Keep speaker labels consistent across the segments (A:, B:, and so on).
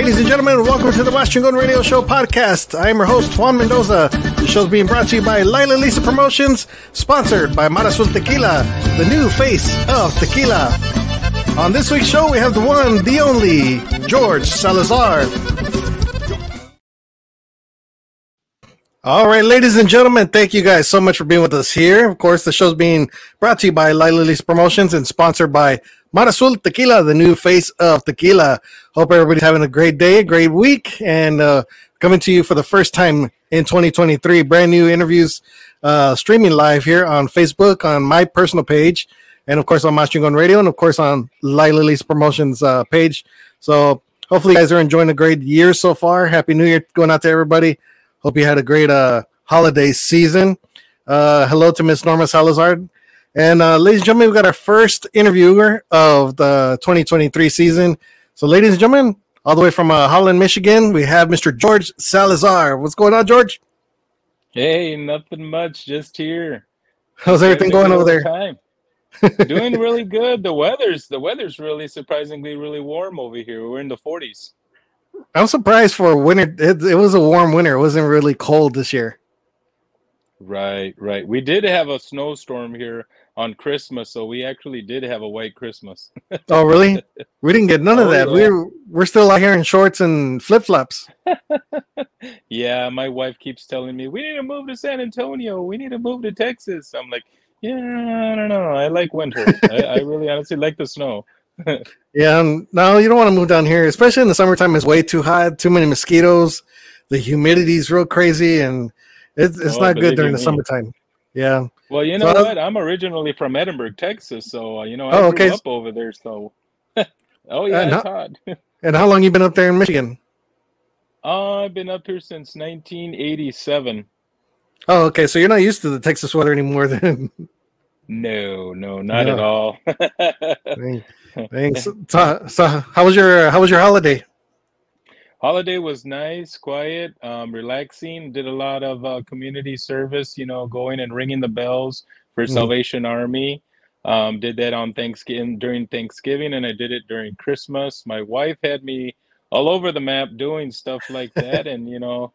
A: Ladies and gentlemen, welcome to the Maschingon Radio Show podcast. I am your host, Juan Mendoza. The show is being brought to you by Lila Lisa Promotions, sponsored by Marasul Tequila, the new face of tequila. On this week's show, we have the one, the only, George Salazar. All right, ladies and gentlemen, thank you guys so much for being with us here. Of course, the show's being brought to you by Lila Lisa Promotions and sponsored by Marasul Tequila, the new face of tequila. Hope everybody's having a great day, a great week, and uh, coming to you for the first time in 2023. Brand new interviews uh, streaming live here on Facebook, on my personal page, and of course on Maschingon Radio, and of course on Lila Lisa Promotions uh, page. So hopefully, you guys are enjoying a great year so far. Happy New Year going out to everybody. Hope you had a great uh, holiday season. Uh, hello to Miss Norma Salazar. And uh, ladies and gentlemen, we've got our first interviewer of the 2023 season. So, ladies and gentlemen, all the way from uh, Holland, Michigan, we have Mr. George Salazar. What's going on, George?
B: Hey, nothing much, just here.
A: How's everything going over there?
B: Time. Doing really good. The weather's the weather's really surprisingly really warm over here. We're in the 40s.
A: I'm surprised for winter. It, it was a warm winter. It wasn't really cold this year.
B: Right, right. We did have a snowstorm here on Christmas, so we actually did have a white Christmas.
A: oh, really? We didn't get none of oh, that. Yeah. We're we're still out here in shorts and flip flops.
B: yeah, my wife keeps telling me we need to move to San Antonio. We need to move to Texas. I'm like, yeah, I don't know. I like winter. I, I really honestly like the snow.
A: yeah, um, no, you don't want to move down here, especially in the summertime. It's way too hot, too many mosquitoes. The humidity is real crazy, and it's it's oh, not good during the me. summertime. Yeah.
B: Well, you know so, what? I'm originally from Edinburg, Texas, so uh, you know I oh, grew up over there. So, oh yeah, and it's how, hot.
A: and how long you been up there in Michigan?
B: Uh, I've been up here since 1987.
A: Oh, okay. So you're not used to the Texas weather anymore, then?
B: No, no, not no. at all.
A: Thanks. So, so, how was your how was your holiday?
B: Holiday was nice, quiet, um, relaxing. Did a lot of uh, community service. You know, going and ringing the bells for mm. Salvation Army. Um, did that on Thanksgiving during Thanksgiving, and I did it during Christmas. My wife had me all over the map doing stuff like that, and you know,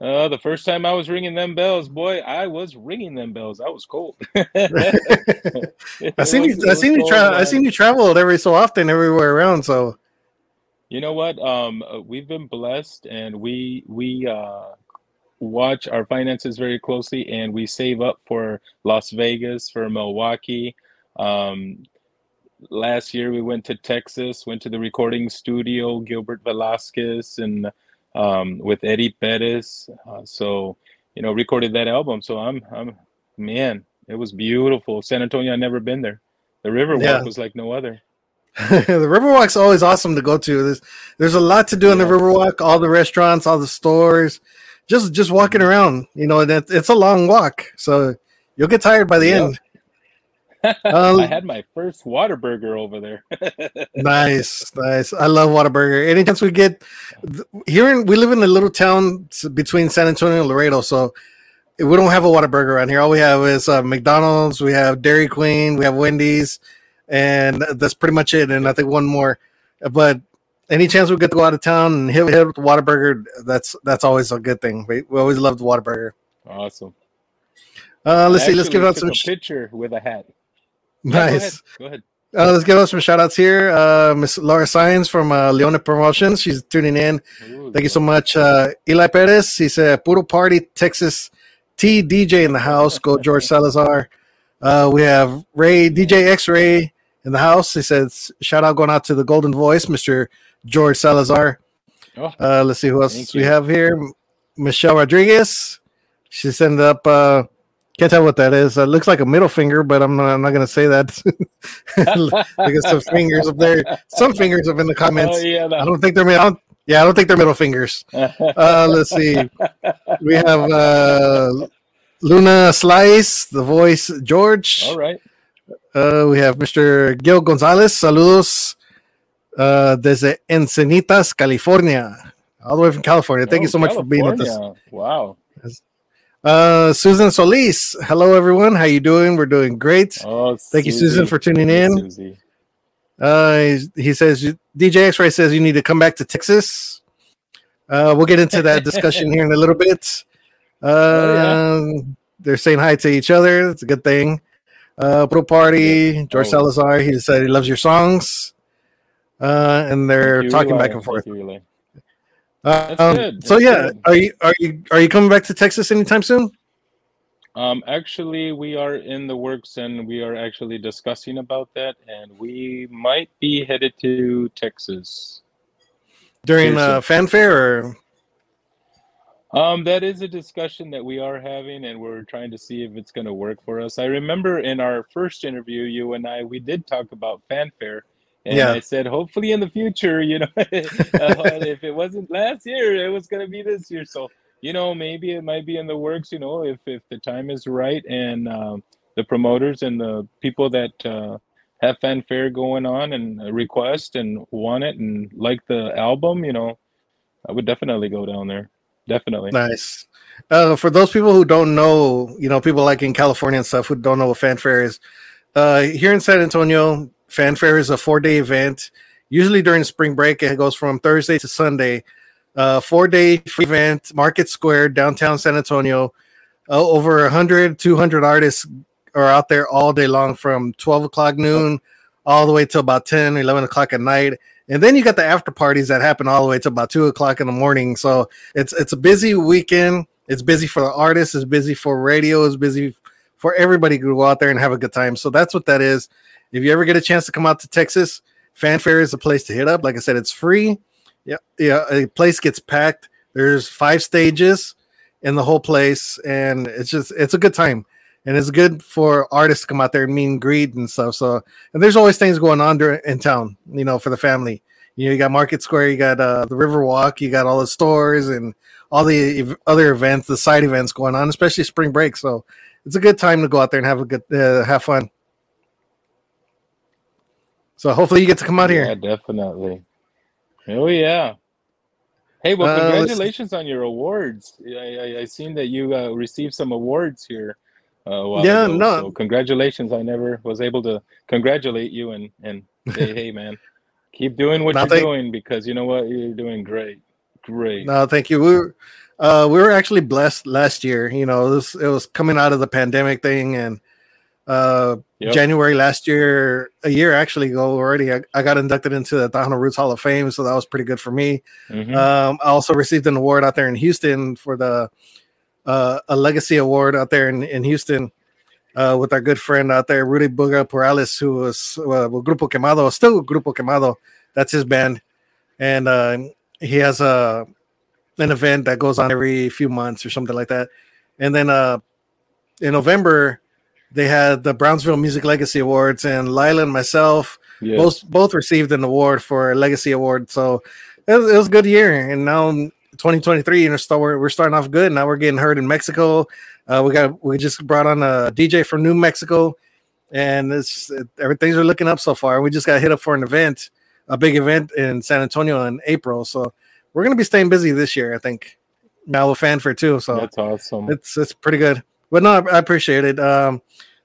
B: uh, the first time I was ringing them bells, boy, I was ringing them bells. I was cold.
A: I seen you. I seen you. Tra- I seen you traveled every so often, everywhere around. So,
B: you know what? Um, uh, we've been blessed, and we we uh, watch our finances very closely, and we save up for Las Vegas, for Milwaukee. Um, last year, we went to Texas, went to the recording studio, Gilbert Velasquez, and um, with Eddie Perez. Uh, so, you know, recorded that album. So I'm, I'm, man, it was beautiful. San Antonio, I've never been there. The Riverwalk yeah. was like no other.
A: the Riverwalk's always awesome to go to. There's, there's a lot to do in the Riverwalk. All the restaurants, all the stores, just, just walking around. You know, that it's a long walk, so you'll get tired by the yeah. end.
B: Um, I had my first Whataburger over there.
A: nice, nice. I love Whataburger. Any chance we get here, in, we live in a little town between San Antonio and Laredo, so we don't have a Whataburger around here. All we have is uh, McDonald's, we have Dairy Queen, we have Wendy's, and that's pretty much it. And I think one more. But any chance we get to go out of town and hit, hit with the Whataburger, that's that's always a good thing. We, we always love the Whataburger.
B: Awesome.
A: Uh, let's I see. Let's give out some
B: sh- picture with a hat.
A: Nice. go ahead. Go ahead. Uh, let's give out some shout outs here. Uh, Miss Laura Science from uh, Leone Promotions. She's tuning in. Ooh, Thank you so much. Uh, Eli Perez. He's a Puro Party Texas T DJ in the house. Go George Salazar. Uh, we have Ray DJ X Ray in the house. He says shout out going out to the Golden Voice, Mr. George Salazar. Oh, uh, let's see who else we have here. Michelle Rodriguez. She sent up uh, can't tell what that is. It looks like a middle finger, but I'm not, I'm not going to say that. because some fingers up there, some fingers up in the comments. Oh, yeah, no. I don't think they're. I don't, yeah, I don't think they're middle fingers. Uh, let's see. We have uh, Luna Slice, the voice George.
B: All right.
A: Uh, we have Mr. Gil Gonzalez. Saludos uh, desde Encinitas, California, all the way from California. Thank oh, you so California. much for being with us.
B: Wow.
A: Uh, Susan Solis. Hello, everyone. How you doing? We're doing great. Oh, Thank you, Susan, for tuning in. Susie. Uh, he says DJ X Ray says you need to come back to Texas. Uh, we'll get into that discussion here in a little bit. Uh, oh, yeah. Um, they're saying hi to each other. It's a good thing. Uh, Pro Party, George oh. Salazar. He said he loves your songs. Uh, and they're talking back and forth. Uh, um, so yeah, good. are you are you are you coming back to Texas anytime soon?
B: Um, actually, we are in the works and we are actually discussing about that, and we might be headed to Texas
A: during uh, fanfare. Or?
B: Um, that is a discussion that we are having, and we're trying to see if it's going to work for us. I remember in our first interview, you and I, we did talk about fanfare, and yeah. I said, hopefully in the future, you know, uh, if it wasn't last year, it was going to be this year. So you know, maybe it might be in the works, you know, if, if the time is right and um, the promoters and the people that uh, have fanfare going on and request and want it and like the album, you know, I would definitely go down there. Definitely.
A: Nice. Uh, for those people who don't know, you know, people like in California and stuff who don't know what fanfare is, uh, here in San Antonio, fanfare is a four day event. Usually during spring break, it goes from Thursday to Sunday uh, four day free event, Market Square, downtown San Antonio. Uh, over 100, 200 artists are out there all day long from 12 o'clock noon all the way till about 10, 11 o'clock at night. And then you got the after parties that happen all the way to about two o'clock in the morning. So it's it's a busy weekend. It's busy for the artists. It's busy for radio. It's busy for everybody to go out there and have a good time. So that's what that is. If you ever get a chance to come out to Texas, Fanfare is a place to hit up. Like I said, it's free. Yeah, yeah. A place gets packed. There's five stages in the whole place, and it's just it's a good time, and it's good for artists to come out there and meet and greet and stuff. So, and there's always things going on during, in town, you know, for the family. You know, you got Market Square, you got uh, the River Walk, you got all the stores and all the ev- other events, the side events going on, especially spring break. So, it's a good time to go out there and have a good uh, have fun. So hopefully you get to come out here.
B: yeah,
A: here.
B: definitely. Oh yeah. Hey, well, uh, congratulations on your awards. I, I, I seen that you uh, received some awards here. Uh, yeah, ago. no. So congratulations. I never was able to congratulate you and and say, hey, man, keep doing what you're doing because you know what, you're doing great, great.
A: No, thank you. We were uh, we were actually blessed last year. You know, this it was coming out of the pandemic thing, and uh, yep. January last year, a year actually ago already, I, I, got inducted into the Tejano Roots Hall of Fame, so that was pretty good for me. Mm-hmm. Um, I also received an award out there in Houston for the uh, a legacy award out there in, in Houston uh, with our good friend out there, Rudy Buga Perales, who was uh, Grupo Quemado, still Grupo Quemado. That's his band, and uh, he has a an event that goes on every few months or something like that. And then uh, in November they had the Brownsville Music Legacy Awards, and Lila and myself yes. both both received an award for a Legacy Award. So it was, it was a good year. And now 2023, you know, we're, we're starting off good. Now we're getting heard in Mexico. Uh, we got we just brought on a DJ from New Mexico, and it's it, everything's are looking up so far. We just got hit up for an event, a big event in San Antonio in April. So we're gonna be staying busy this year, I think. Now with fanfare too. So
B: that's awesome.
A: It's it's pretty good. But no, I, appreciate it. Um,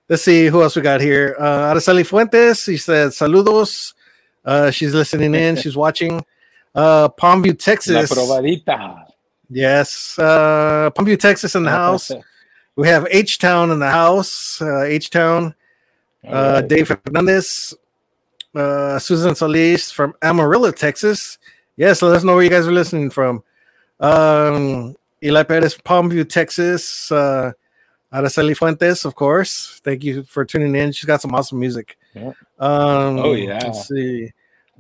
A: let's see who else we got here. Uh, Araceli Fuentes, he said, saludos. Uh, she's listening in, she's watching. Uh, Palmview, Texas. La probadita. Yes, uh, Palmview, Texas in the house. we have H Town in the house. Uh, H Town. Uh. Dave Fernandez. Uh, Susan Solis from Amarillo, Texas. Yes, let us know where you guys are listening from. Um, Eli Perez, Palmview, Texas. Uh, Araceli Fuentes, of course. Thank you for tuning in. She's got some awesome music. Yeah. Um,
B: oh yeah.
A: Let's see.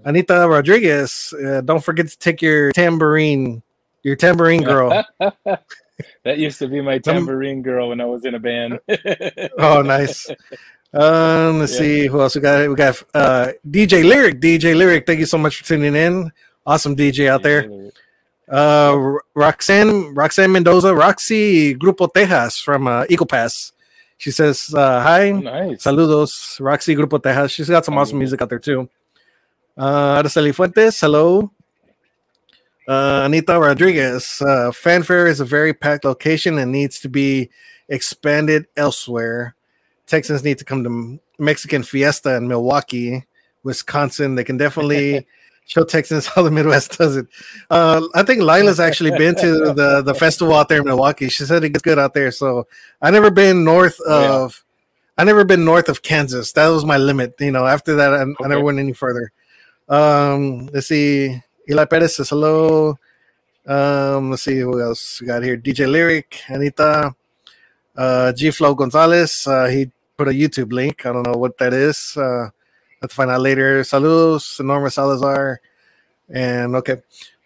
A: Anita Rodriguez. Uh, don't forget to take your tambourine, your tambourine girl.
B: that used to be my tambourine girl when I was in a band.
A: oh, nice. Um, let's yeah. see who else we got. We got uh, DJ Lyric. DJ Lyric, thank you so much for tuning in. Awesome DJ out there. Uh, Roxanne Roxanne Mendoza, Roxy Grupo Tejas from uh, Eagle Pass. She says, uh, "Hi,
B: nice.
A: saludos, Roxy Grupo Tejas." She's got some awesome music out there too. Uh, Araceli Fuentes, hello. Uh, Anita Rodriguez, uh, Fanfare is a very packed location and needs to be expanded elsewhere. Texans need to come to Mexican Fiesta in Milwaukee.
C: Wisconsin. They can definitely show Texans how the Midwest does it. Uh, I think Lila's actually been to the the festival out there in Milwaukee. She said it gets good out there. So I never been north of. I never been north of Kansas. That was my limit. You know, after that, I,
B: Okay.
C: I never went any further. Um, let's see. Eli Perez says hello. Um, let's see who else we got here. DJ Lyric, Anita, uh, G Flow Gonzalez. Uh, he put a YouTube link. I don't know what that is. Uh, to find out later. Saludos, Norma Salazar, and okay,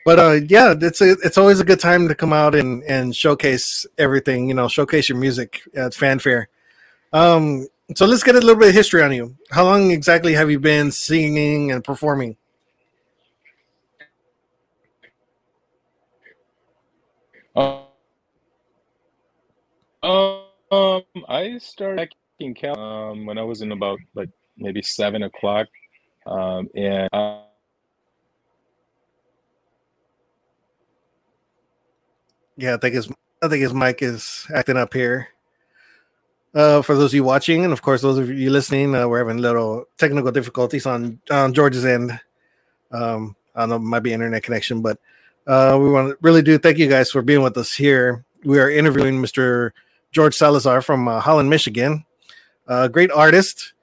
C: but uh, yeah, it's a, it's always a good time to come out and and showcase everything. You know, showcase your music at fanfare. Um, so let's get a little bit of history on you. How long exactly have you been singing and performing?
B: Um, um, I started back in Cal um, when I was in about like maybe seven o'clock, um, and
C: Yeah, I think his I think his mic is acting up here. Uh, for those of you watching, and of course those of you listening, uh, we're having little technical difficulties on on George's end. Um, I don't know, it might be internet connection, but uh, we want to really do thank you guys for being with us here. We are interviewing Mr. George Salazar from uh, Holland, Michigan, a great artist.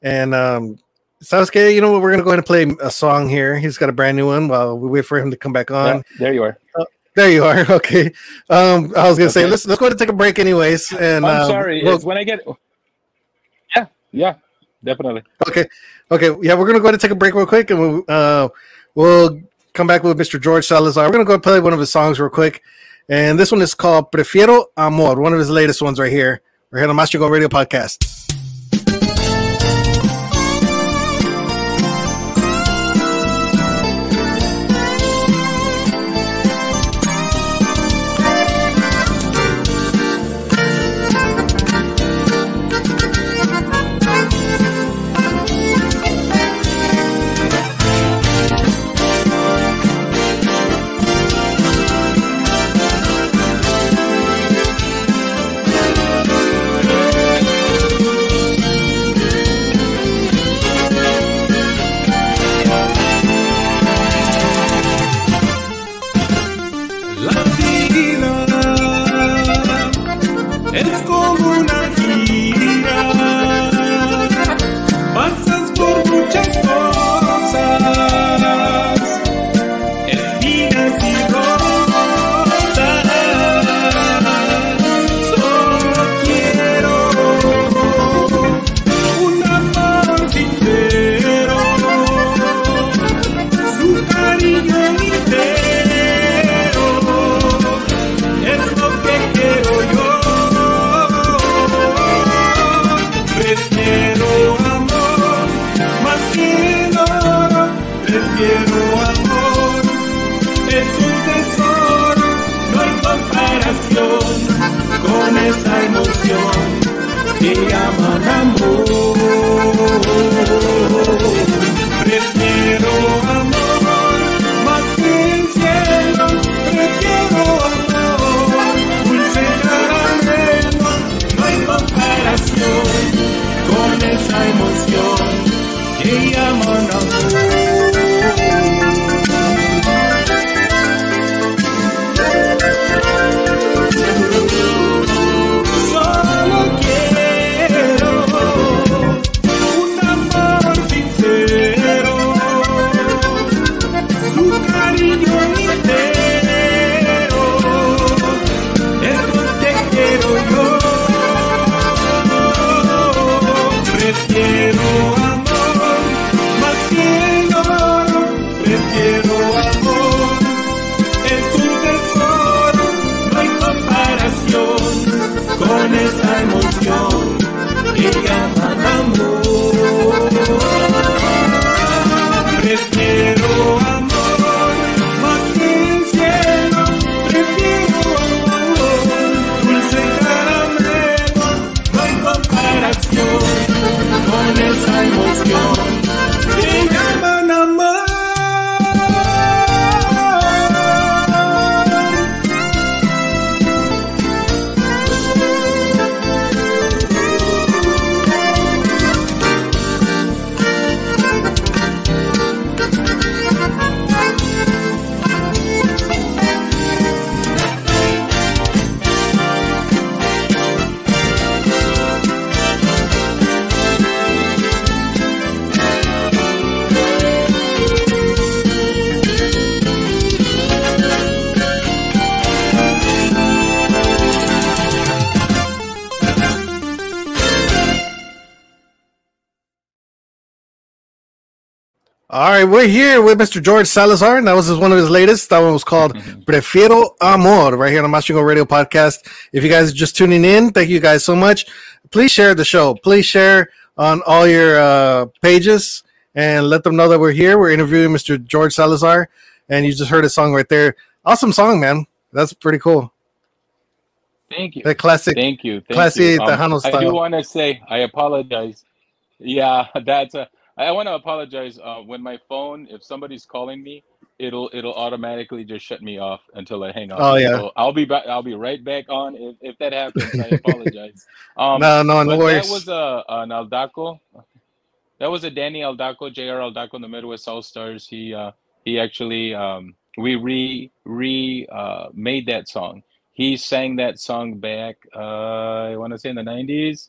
C: And um, Sasuke, you know what? We're gonna go ahead and play a song here. He's got a brand new one while we wait for him to come back on.
B: yeah, there you are.
C: There you are. Okay. Um, I was gonna say let's let's go ahead and take a break, anyways. And
B: I'm
C: um,
B: sorry.
C: we'll-
B: it's when I get. Yeah, yeah, definitely.
C: okay, okay, yeah, we're gonna go ahead and take a break real quick, and we'll uh, we'll come back with Mr. George Salazar. We're gonna go and play one of his songs real quick, and this one is called "Prefiero Amor," one of his latest ones right here. We're here on Maschingon Radio Podcast.
A: We're here with Mr. George Salazar, and that was one of his latest. That one was called Prefiero Amor, right here on the Maschingon Radio Podcast. If you guys are just tuning in, thank you guys so much. Please share the show. Please share on all your uh, pages and let them know that we're here. We're interviewing Mr. George Salazar, and you just heard a song right there. Awesome song, man. That's pretty cool.
B: Thank you.
A: That classic.
B: Thank you. Thank
A: classy
B: you.
A: Tejano
B: I do want to say I apologize. Yeah, that's a. I want to apologize. Uh, when my phone, if somebody's calling me, it'll it'll automatically just shut me off until I hang up.
A: Oh, yeah.
B: So I'll be back. I'll be right back on. If, if that happens, I apologize. Um,
A: no, no, no worries.
B: that was a an Aldaco. That was a Danny Aldaco, Jr. Aldaco, in the Midwest All Stars. He uh, he actually um, we re re uh, made that song. He sang that song back. Uh, I want to say in the '90s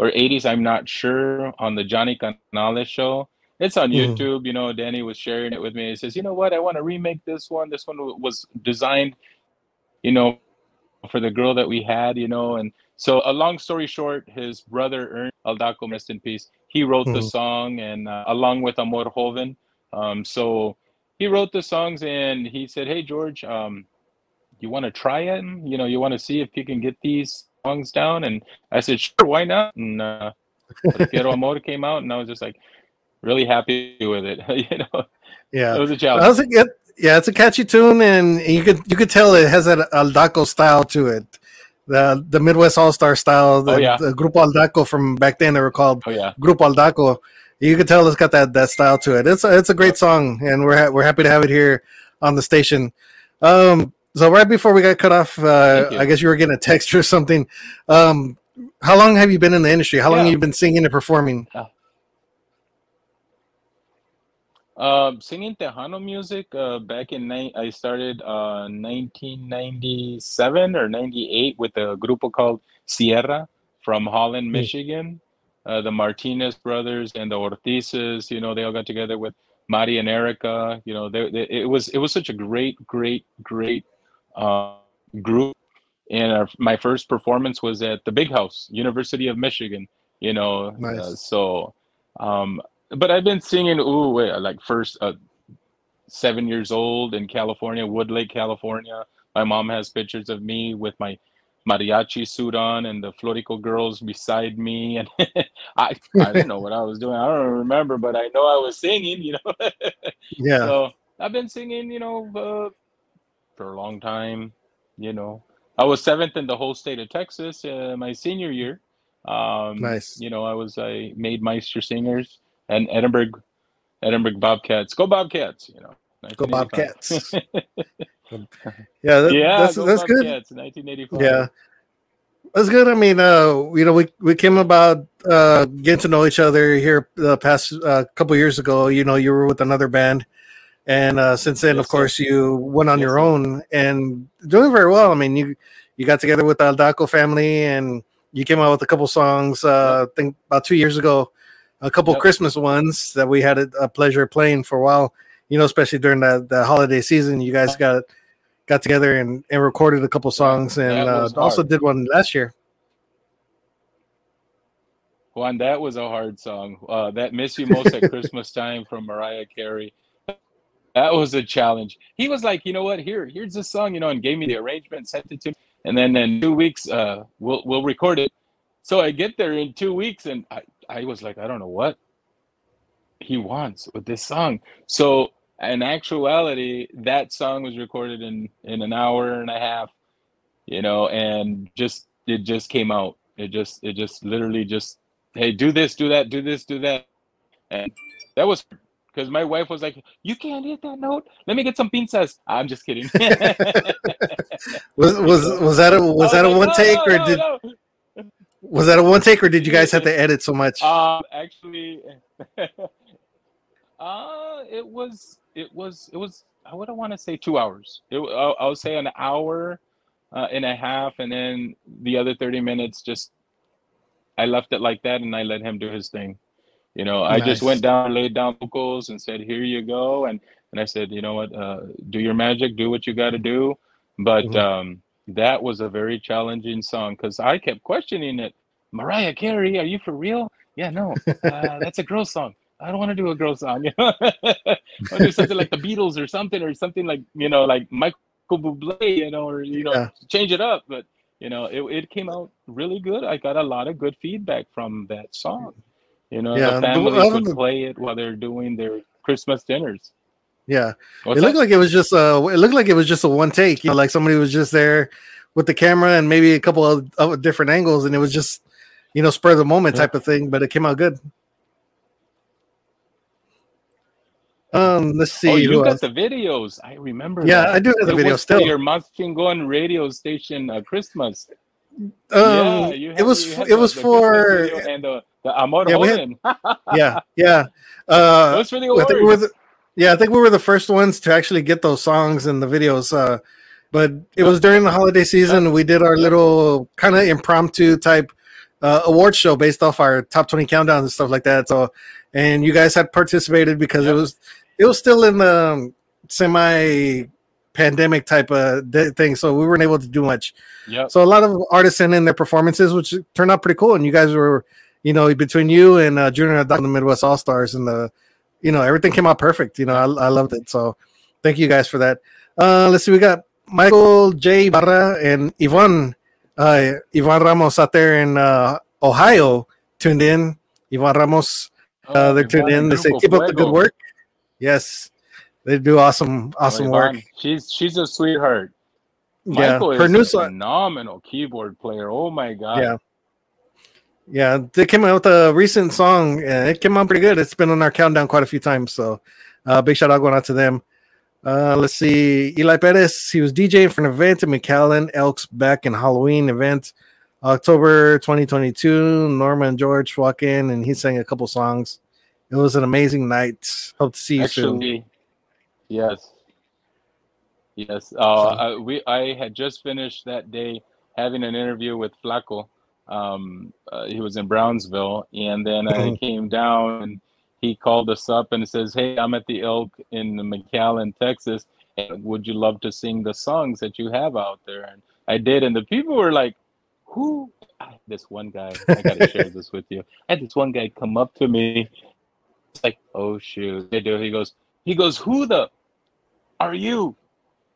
B: or '80s. I'm not sure on the Johnny Canales show. It's on
A: Mhm.
B: YouTube. You know, Danny was sharing it with me. He says, "You know what? I want to remake this one. This one was designed, you know, for the girl that we had. You know, and so a long story short, his brother Ern Aldaco, rest in peace. He wrote the
A: Mhm.
B: song, and uh, along with Amor Joven. Um, so he wrote the songs, and he said, "Hey George, um, you want to try it? You know, you want to see if you can get these songs down?" And I said, "Sure, why not?" And uh, Quiero Amor came out, and I was just like really happy with it. you know,
A: yeah.
B: it was a challenge.
A: was a good, yeah, it's a catchy tune, and you could you could tell it has that Aldaco style to it, the the Midwest All Star style, the,
B: Oh, yeah.
A: the Grupo Aldaco from back then they were called
B: Oh yeah,
A: Grupo Aldaco. You could tell it's got that that style to it. It's a, it's a great song, and we're ha- we're happy to have it here on the station. Um, so right before we got cut off, uh, I guess you were getting a text or something. Um, how long have you been in the industry? How long
B: Yeah.
A: have you been singing and performing?
B: Um, singing Tejano music uh, back in ni- I started uh, 1997 or 98 with a group called Sierra from Holland,
A: Hmm.
B: Michigan. Uh, the Martinez brothers and the Ortizes, you know, they all got together with Mari and Erica. You know, they, they, it was it was such a great, great, great uh, group. And our, my first performance was at the Big House, University of Michigan. You know,
A: Nice.
B: uh, so um, but I've been singing ooh wait, like first uh, seven years old in California, Woodlake, California. My mom has pictures of me with my mariachi suit on and the Florico girls beside me, and I I didn't know what I was doing. I don't remember, but I know I was singing. You know,
A: Yeah,
B: so I've been singing, you know, uh, for a long time. You know, I was seventh in the whole state of Texas uh, my senior year. Um,
A: Nice.
B: You know, I was I made Meister Singers and Edinburg, Edinburg Bobcats. Go Bobcats! You know,
A: Go
B: Bobcats.
A: yeah, that-
B: yeah,
A: that's
B: go
A: that's good.
B: Bobcats, 1985.
A: Yeah, that's good. I mean, uh, you know, we we came about uh, getting to know each other here the past uh, couple years ago. You know, you were with another band, and uh, since then,
B: Yes,
A: of
B: sir.
A: course, you went on
B: Yes,
A: your
B: sir.
A: own and doing very well. I mean, you you got together with the Aldaco family, and you came out with a couple songs. Uh, I think about two years ago, a couple
B: Yep.
A: Christmas ones that we had a, a pleasure playing for a while. You know, especially during the the holiday season, you guys got got together and, and recorded a couple songs, and uh, also did one last year.
B: Juan, that was a hard song. Uh, that "Miss You Most at Christmas Time" from Mariah Carey. That was a challenge. He was like, you know what? Here, here's the song, you know, and gave me the arrangement, sent it to me, and then in two weeks, uh, we'll we'll record it. So I get there in two weeks, and I I was like, I don't know what he wants with this song. So in actuality, that song was recorded in in an hour and a half, you know, and just it just came out. It just it just literally just hey, do this, do that, do this, do that, and that was because my wife was like, "You can't hit that note. Let me get some pinzas." I'm just kidding.
A: Was was was that a was that a
B: like,
A: one
B: "No,
A: take or did was that a one take or did you guys have to edit so much?
B: Um, actually, uh, it was it was it was I would want to say two hours. It, I, I would say an hour uh, and a half, and then the other thirty minutes just I left it like that, and I let him do his thing. You know, I just went down, laid down vocals, and said, "Here you go," and and I said, "You know what? Uh, do your magic, do what you got to do." But
A: Mhm.
B: um, that was a very challenging song because I kept questioning it. Mariah Carey, are you for real? Yeah, no, uh, that's a girl song. I don't want to do a girl song. You know, to do something like the Beatles or something, or something like you know, like Michael Bublé, you know, or you know,
A: Yeah.
B: change it up. But you know, it, it came out really good. I got a lot of good feedback from that song. You know,
A: Yeah,
B: the
A: the-
B: families
A: other
B: would play it while they're doing their Christmas dinners.
A: Yeah.
B: What's
A: it looked
B: that?
A: like it was just uh it looked like it was just a one take, you know, like somebody was just there with the camera and maybe a couple of, of different angles and it was just you know spur of the moment
B: Yeah.
A: type of thing, but it came out good. Um, let's see.
B: oh, you got
A: else.
B: the videos. I remember.
A: Yeah,
B: that.
A: I do have the
B: It
A: video
B: was for
A: still.
B: Your Maschingon radio station uh, Christmas.
A: Um,
B: yeah, you
A: it was
B: had
A: it
B: the-
A: was
B: the
A: for
B: and the the Amor
A: Yeah, had- yeah yeah. Uh,
B: was for the
A: I think we were the, yeah, I think we were the first ones to actually get those songs and the videos. Uh, but it was during the holiday season. We did our little kind of impromptu type uh, award show based off our top twenty countdowns and stuff like that. So, and you guys had participated because it was it was still in the semi pandemic type of de- thing, so we weren't able to do much.
B: Yep.
A: So a lot of artists sent in their performances, which turned out pretty cool. And you guys were, you know, between you and uh, Junior and the Midwest All Stars, and the, you know, everything came out perfect. You know, I, I loved it. So thank you guys for that. Uh, let's see, we got Michael J. Barra and Yvonne, uh, Yvonne Ramos out there in uh, Ohio tuned in. Yvonne Ramos, uh,
B: Oh,
A: they're tuned in. They say keep up the good work. Yes, they do awesome,
B: Oh,
A: awesome work.
B: She's she's a sweetheart.
A: Yeah,
B: Michael
A: her
B: is
A: new
B: a
A: song.
B: phenomenal keyboard player. Oh my god.
A: Yeah. Yeah, they came out with a recent song and it came out pretty good. It's been on our countdown quite a few times. So uh big shout out going out to them. Uh let's see. Eli Perez, he was DJing for an event in McAllen, Elks back in Halloween event, October 2022. Norma and George walk in and he sang a couple songs. It was an amazing night. Hope to see you soon.
B: Actually, yes, yes. Uh, I, we I had just finished that day having an interview with Flaco. Um, uh, he was in Brownsville, and then I
A: Mhm.
B: came down and he called us up and says, "Hey, I'm at the Elk in McAllen, Texas. And would you love to sing the songs that you have out there?" And I did, and the people were like, "Who?" This one guy, I gotta share this with you. I had this one guy come up to me. It's like, oh shoot. They do. He goes, he goes, who the are you?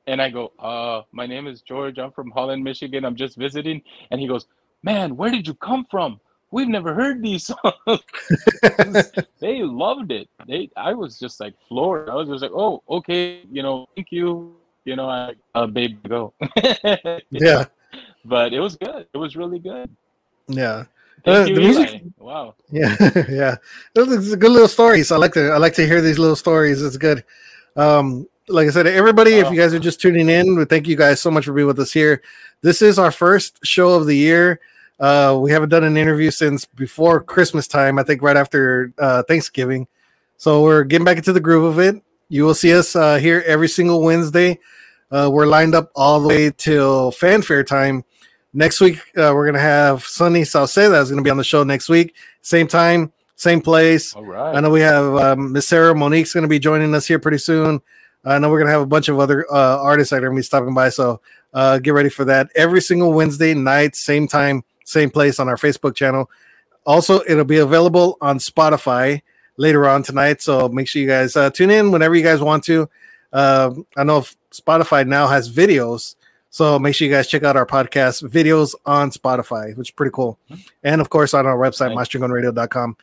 B: And I go, uh, my name is George. I'm from Holland, Michigan. I'm just visiting. And he goes, man, where did you come from? We've never heard these songs. they loved it. They, I was just like floored. I was just like, oh, okay, you know, thank you. You know, I, uh, babe, go.
A: Yeah,
B: But it was good. It was really good.
A: yeah.
B: Thank
A: Uh,
B: you,
A: the music-
B: Eli. Wow.
A: Yeah, yeah. Those are good little stories. I like to I like to hear these little stories. It's good. Um, like I said, everybody, if
B: Oh.
A: you guys are just tuning in, we thank you guys so much for being with us here. This is our first show of the year. Uh, we haven't done an interview since before Christmas time. I think right after uh, Thanksgiving. So we're getting back into the groove of it. You will see us uh, here every single Wednesday. Uh, we're lined up all the way till fanfare time. Next week, uh, we're gonna have Sunny Sauceda is gonna be on the show next week, same time, same place.
B: All right.
A: I know we have um, Miss Sarah Monique's going to be joining us here pretty soon. I know we're going to have a bunch of other uh, artists that are going to be stopping by. So uh, get ready for that every single Wednesday night, same time, same place on our Facebook channel. Also, it'll be available on Spotify later on tonight. So make sure you guys uh, tune in whenever you guys want to. Uh, I know Spotify now has videos. So make sure you guys check out our podcast videos on Spotify, which is pretty cool. And of course, on our website,
B: Nice.
A: maschingonradio.com.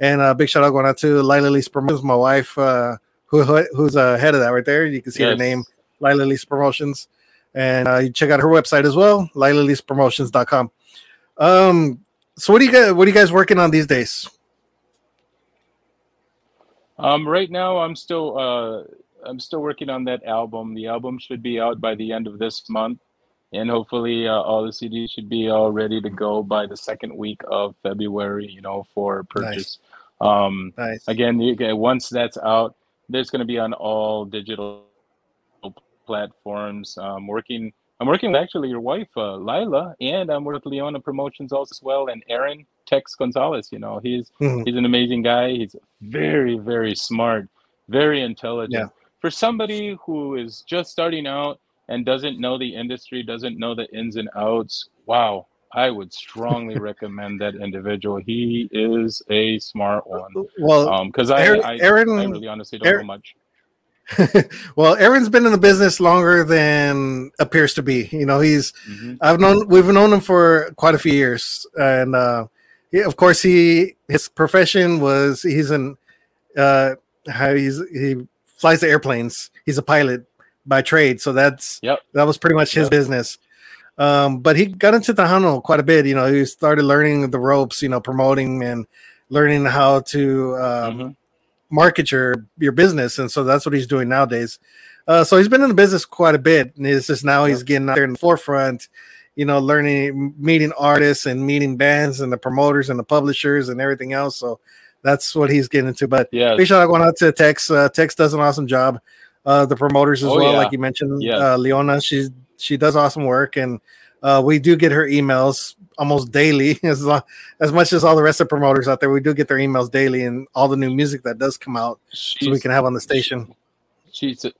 A: And a big shout out going out to Lila Lee's Promotions, my wife, uh, who who's uh, head of that right there. You can see her name, Lila Lee's Promotions. And uh, you check out her website as well, LilaLee'sPromotions.com. Um, so what do you guys what are you guys working on these days?
B: Um, right now, I'm still uh, I'm still working on that album. The album should be out by the end of this month, and hopefully, uh, all the CDs should be all ready to go by the second week of February. You know, for purchase. Um,
A: Nice.
B: again, you once that's out, there's going to be on all digital platforms. Um, working, I'm working with actually your wife, uh, Lila, and I'm with Leona Promotions also as well, and Aaron Tex Gonzalez. You know, he's
A: Mhm.
B: he's an amazing guy. He's very, very smart, very intelligent.
A: Yeah.
B: For somebody who is just starting out and doesn't know the industry, doesn't know the ins and outs, wow, I would strongly recommend that individual. He is a smart one.
A: Well,
B: Um, because I,
A: Aaron-
B: I, I really honestly don't
A: Aaron-
B: know much.
A: well, Aaron's been in the business longer than appears to be. You know, he's
B: Mhm.
A: I've known we've known him for quite a few years, and uh, he, of course, he his profession was he's an uh, how he's he flies the airplanes. He's a pilot by trade, so that's
B: Yep.
A: that was pretty much his
B: Yep.
A: business. Um, but he got into Tejano quite a bit. You know, he started learning the ropes. You know, promoting and learning how to um,
B: Mhm.
A: Market your your business, and so that's what he's doing nowadays. Uh, so he's been in the business quite a bit, and it's just now he's getting out there in the forefront. You know, learning, meeting artists, and meeting bands, and the promoters, and the publishers, and everything else. So that's what he's getting into. But
B: Yeah.
A: big shout out going out to Tex. Uh, Tex does an awesome job. Uh, the promoters as
B: Oh,
A: well,
B: yeah.
A: like you mentioned,
B: Yeah.
A: uh, Leona. She's she does awesome work, and uh, we do get her emails almost daily, as as much as all the rest of the promoters out there. We do get their emails daily, and all the new music that does come out, so we can have on the station.
B: she's a,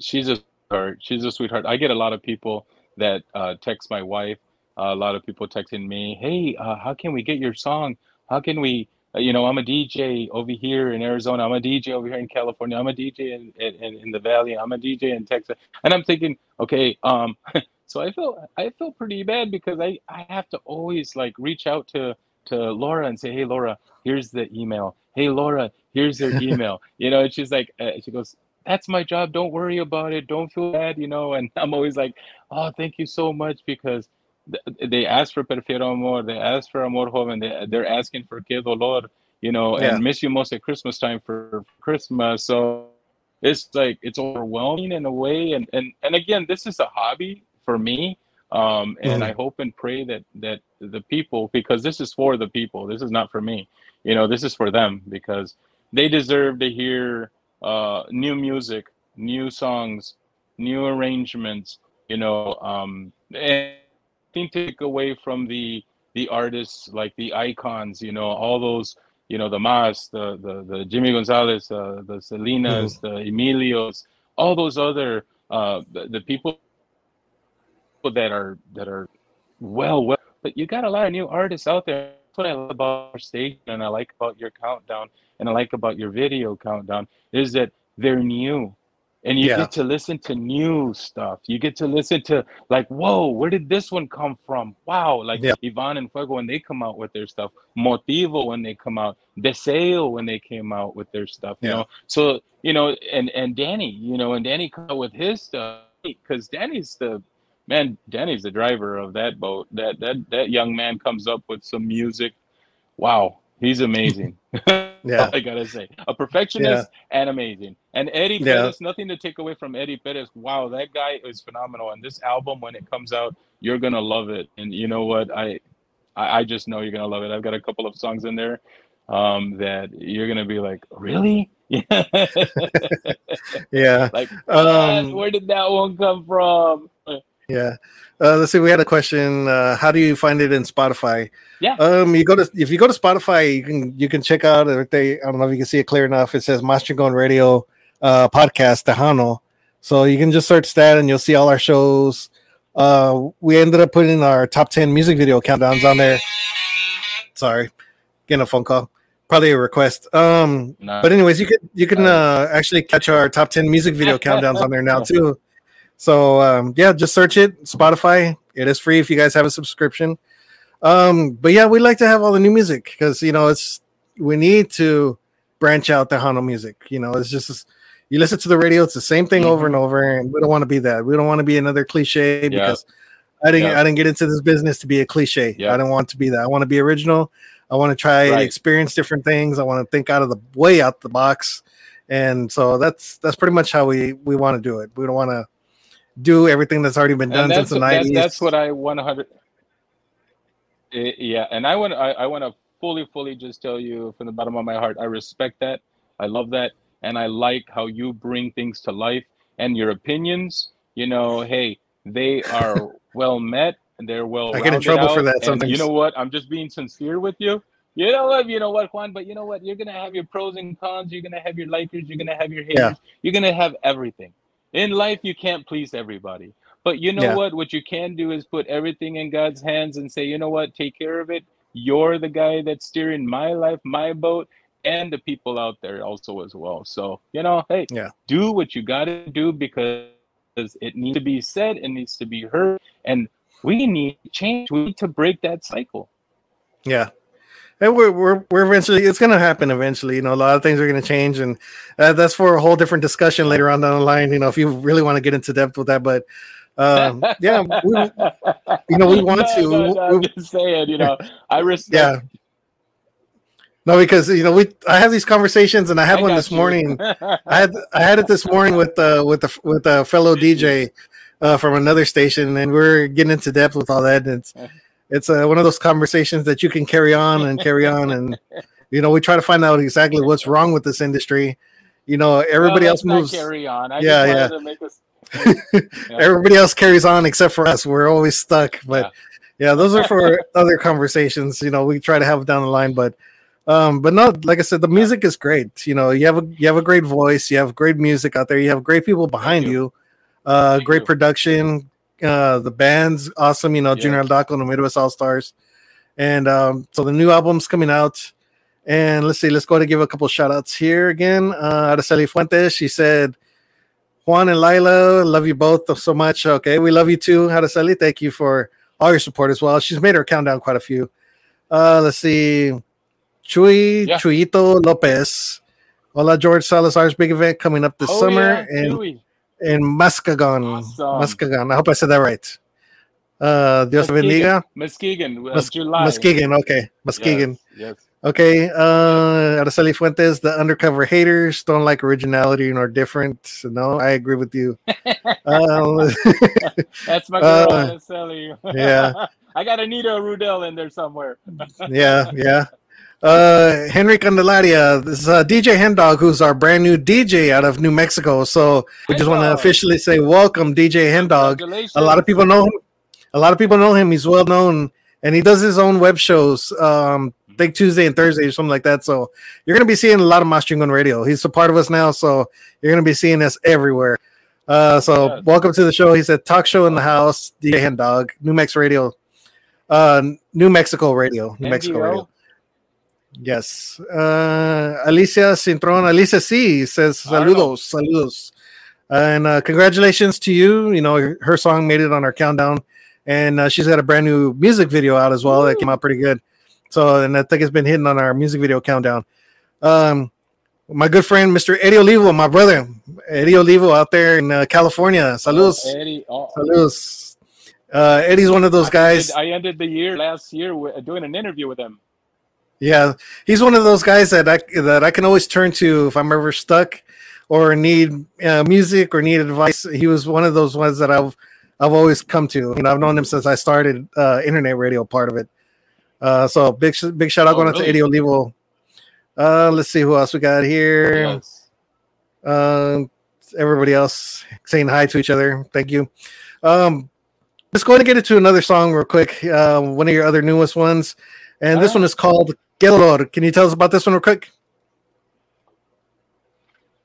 B: she's a sweetheart. She's a sweetheart. I get a lot of people that uh, text my wife. a lot of people texting me, "Hey, uh, how can we get your song? How can we?" uh, You know, I'm a DJ over here in Arizona. I'm a DJ over here in California. I'm a DJ in, in, in the Valley. I'm a DJ in Texas. And I'm thinking, okay, um, so I feel I feel pretty bad because I, I have to always like reach out to to Laura and say, hey Laura, here's the email. Hey Laura, here's their email. you know, and she's like, uh, she goes, that's my job. Don't worry about it. Don't feel bad. You know, and I'm always like, oh, thank you so much because th- they asked for Prefiero Amor, they asked for Amor Joven, they, they're asking for Que Dolor, you know,
A: Yeah.
B: and Miss You Most at Christmas time for Christmas. So it's like, it's overwhelming in a way. And, and, and again, this is a hobby for me. Um, and
A: Mhm.
B: I hope and pray that, that the people, because this is for the people, this is not for me, you know, this is for them because they deserve to hear uh, new music, new songs, new arrangements, you know, um, and take away from the the artists like the icons, you know, all those, you know, the Mazz, the the, the Jimmy Gonzalez, uh, the Selenas, the Emilios, all those other uh, the, the people that are that are well well but you got a lot of new artists out there. That's what i love about our station and i like about your countdown and i like about your video countdown is that they're new. And you
A: Yeah.
B: get to listen to new stuff. You get to listen to like whoa where did this one come from? Wow like
A: Yeah.
B: ivan and fuego when they come out with their stuff. Motivo when they come out. Deseo when they came out with their stuff you know? So you know and and danny you know and danny come out with his stuff because danny's the man danny's the driver of that boat. That that that young man comes up with some music. Wow he's amazing.
A: Yeah.
B: i gotta say. A perfectionist and amazing. And eddie
A: Yeah.
B: Perez, nothing to take away from eddie Perez. wow that guy is phenomenal. And this album when it comes out you're gonna love it. And you know what? I i, I just know you're gonna love it. I've got a couple of songs in there um that you're gonna be like really?
A: Yeah.
B: like
A: Um,
B: where did that one come from
A: Yeah. Uh, let's see. We had a question. Uh, how do you find it in Spotify?
B: Yeah.
A: Um, you go to if you go to Spotify, you can you can check out if they. I don't know if you can see it clear enough. It says Maschingon Radio uh, podcast Tejano. So you can just search that and you'll see all our shows. Uh, we ended up putting our top ten music video countdowns on there. Sorry, getting a phone call. Probably a request. Um,
B: Nah.
A: but anyways, you could you can uh, actually catch our top ten music video countdowns on there now too. So um, yeah, just search it Spotify. It is free if you guys have a subscription. Um, but yeah, we like to have all the new music because you know it's we need to branch out Tejano music. You know, it's just you listen to the radio, it's the same thing over and over, and we don't want to be that. We don't want to be another cliche
B: Mm-hmm. Yeah.
A: because I didn't
B: Yeah.
A: I didn't get into this business to be a cliche.
B: Yeah.
A: I don't want to be that. I want to be original. I want to try and experience different things. I want to think out of the way out the box. And so that's that's pretty much how we we want to do it. We don't want to do everything that's already been done since
B: that's,
A: the
B: that,
A: 90s.
B: that's what I 100 Eh, yeah and I want I, I want to fully fully just tell you from the bottom of my heart I respect that I love that and I like how you bring things to life and your opinions. You know hey they are well met and they're well
A: I get in trouble for that sometimes.
B: you know what? I'm just being sincere with you. You know what? You know what Juan? But you know what? You're gonna have your pros and cons. You're gonna have your likers. You're gonna have your haters.
A: Yeah.
B: you're gonna have everything in life you can't please everybody But you know
A: Yeah.
B: what? What you can do is put everything in God's hands and say, you know what? Take care of it. You're the guy that's steering my life, my boat, and the people out there also as well. So you know, hey,
A: Yeah.
B: do what you got to do because it needs to be said, it needs to be heard, and we need change. We need to break that cycle.
A: Yeah. And we're, we're, we're eventually, it's going to happen eventually. You know, a lot of things are going to change. And uh, that's for a whole different discussion later on down the line. You know, if you really want to get into depth with that. But um, yeah, we, you know, we want
B: No,
A: to.
B: no, no, I'm just saying, you know, I respect.
A: yeah. No, because, you know, we, I have these conversations and I had
B: I
A: one this
B: you.
A: morning. I had I had it this morning with uh with the with a fellow DJ uh from another station and we're getting into depth with all that. And it's uh, one of those conversations that you can carry on and carry on and you know we try to find out exactly what's wrong with this industry. You know everybody
B: Well,
A: else moves.
B: Carry on. I
A: Yeah, yeah.
B: wanted to make us.
A: Everybody else carries on except for us. We're always stuck. But yeah, those are for other conversations. You know we try to have down the line, but. Um, but no, like I said, the music is great. You know, you have a you have a great voice, you have great music out there, you have great people behind
B: you.
A: you. Uh, great
B: you.
A: production. Uh, the band's awesome. You know,
B: Yeah.
A: Junior Daco and the Midwest All Stars, and um, so the new album's coming out. And let's see, let's go ahead and give a couple shout outs here again. Uh, Araceli Fuentes, she said, Juan and Lila, love you both so much. Okay, we love you too, Araceli. Thank you for all your support as well. She's made her countdown quite a few. Uh, let's see, Chuy
B: Yeah.
A: Chuyito Lopez. Hola, George Salazar's big event coming up this
B: Oh,
A: summer
B: yeah,
A: in,
B: Chuy.
A: In Muskegon.
B: Awesome.
A: Muskegon. I hope I said that right. Uh, Dios bendiga.
B: Muskegon, uh,
A: Mus-
B: July.
A: Muskegon. Okay. Muskegon.
B: Yes, yes.
A: Okay. Uh, Araceli Fuentes, the undercover haters don't like originality nor different. No, I agree with you. um,
B: That's my girl,
A: Uh,
B: Araceli.
A: yeah.
B: I got Anita Rudell in there somewhere.
A: yeah, yeah. Uh, Henry Candelaria, this is uh, DJ Hendog, who's our brand new DJ out of New Mexico. So we just want to officially say welcome, DJ Hendog. A lot of people know him. A lot of people know him. He's well known, and he does his own web shows. Um, I think Tuesday and Thursday or something like that. So you're gonna be seeing a lot of Maschingon Radio. He's a part of us now, so you're gonna be seeing us everywhere. Uh, so welcome to the show. He said talk show in the house, DJ Hendog, New Mex Radio, uh, New Mexico Radio, New Mexico Radio. Yes. Uh, Alicia Cintron, Alicia C says saludos, saludos. And uh, congratulations to you. You know, her, song made it on our countdown. And uh, she's got a brand new music video out as well that came out pretty good. So, and I think it's been hitting on our music video countdown. Um, my good friend, Mr. Eddie Olivo, my brother, Eddie Olivo out there in uh, California. Saludos.
B: Eddie. Oh,
A: Saludos. Uh, Eddie's one of those
B: I
A: guys.
B: ended- I ended the year last year with, doing an interview with him.
A: Yeah, he's one of those guys that I that I can always turn to if I'm ever stuck or need uh, music or need advice. He was one of those ones that I've I've always come to. You know, I've known him since I started uh, internet radio part of it. Uh, so big big shout out
B: Oh,
A: going out to? Eddie Olivo. Uh, let's see who else we got here. Um, everybody else saying hi to each other. Thank you. Um, let's go ahead and get into another song real quick. Uh, one of your other newest ones, and this one is called "Gelor." Can you tell us about this one real quick?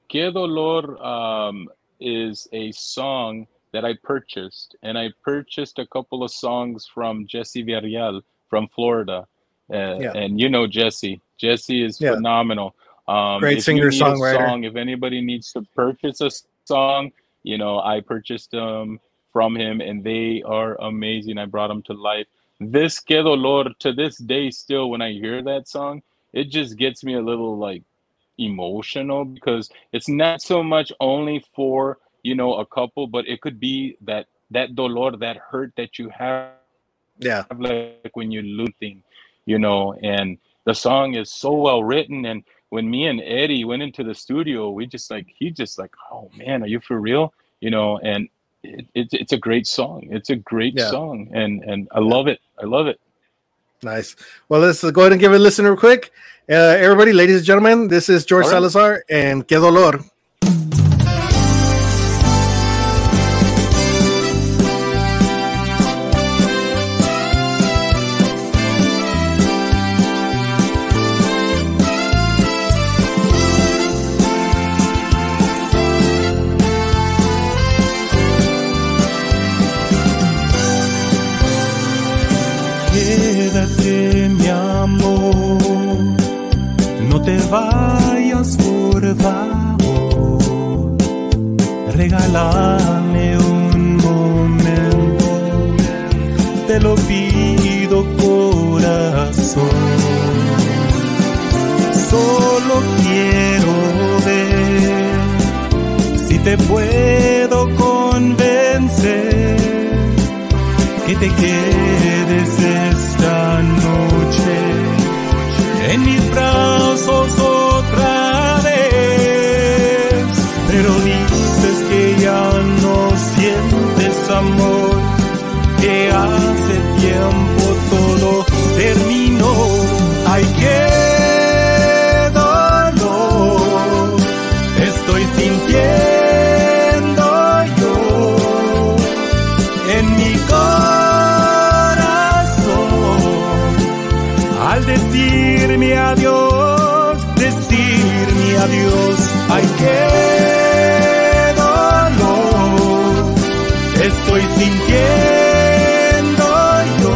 B: Que Dolor um, is a song that I purchased, and I purchased a couple of songs from Jesse Villarreal from Florida. Uh,
A: Yeah.
B: And you know Jesse. Jesse is
A: Yeah.
B: phenomenal. Um,
A: Great singer,
B: you need a
A: songwriter.
B: Song, if anybody needs to purchase a song, you know, I purchased them from him, and they are amazing. I brought them to life. This Que Dolor, to this day, still, when I hear that song, it just gets me a little like emotional because it's not so much only for you know a couple but it could be that that dolor that hurt that you have
A: Yeah,
B: like when you lose thing you know and the song is so well written. And when me and eddie went into the studio we just like he just like oh man are you for real? You know and it, it, it's a great song it's a great
A: Yeah.
B: song and and i love it i love it
A: nice. Well, let's go ahead and give it a listen real quick. Uh, everybody, ladies and gentlemen, this is George
B: right.
A: Salazar and "Que Dolor."
C: adiós, decir mi adiós. Ay, qué dolor estoy sintiendo yo,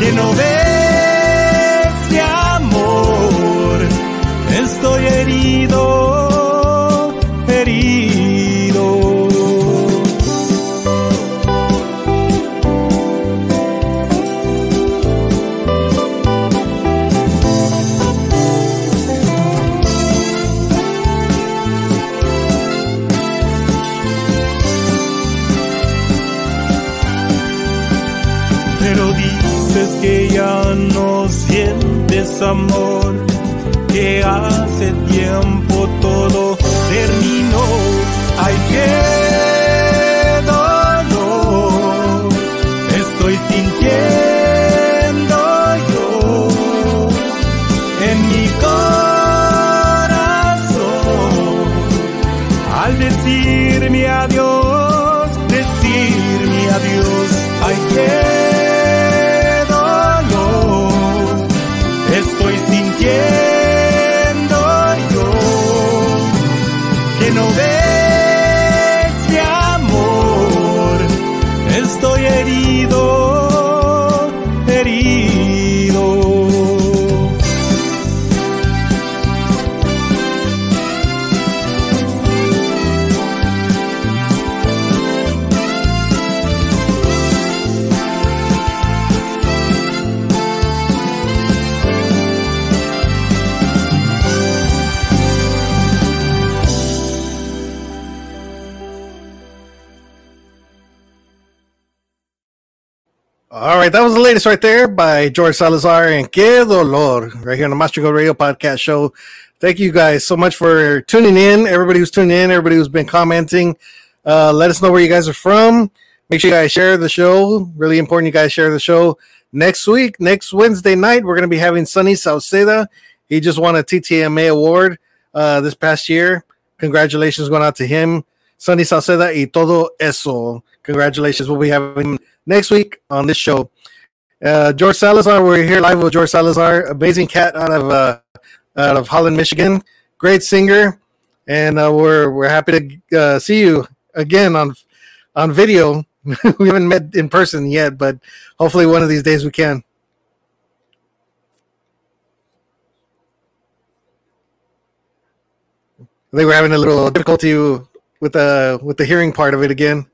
C: lleno de todo
A: All right, that was the latest right there by George Salazar and Que Dolor right here on the Maschingon Radio Podcast Show. Thank you guys so much for tuning in. Everybody who's tuning in, everybody who's been commenting, uh, let us know where you guys are from. Make sure you guys share the show. Really important you guys share the show. Next week, next Wednesday night, we're going to be having Sunny Sauceda. He just won a TTMA award uh, this past year. Congratulations going out to him. Sunny Sauceda y todo eso. Congratulations. We'll be having next week on this show. Uh, George Salazar, we're here live with George Salazar, amazing cat out of uh, out of Holland, Michigan, great singer, and uh, we're we're happy to uh, see you again on on video. we haven't met in person yet, but hopefully one of these days we can. I think we're having a little difficulty with the with the hearing part of it again.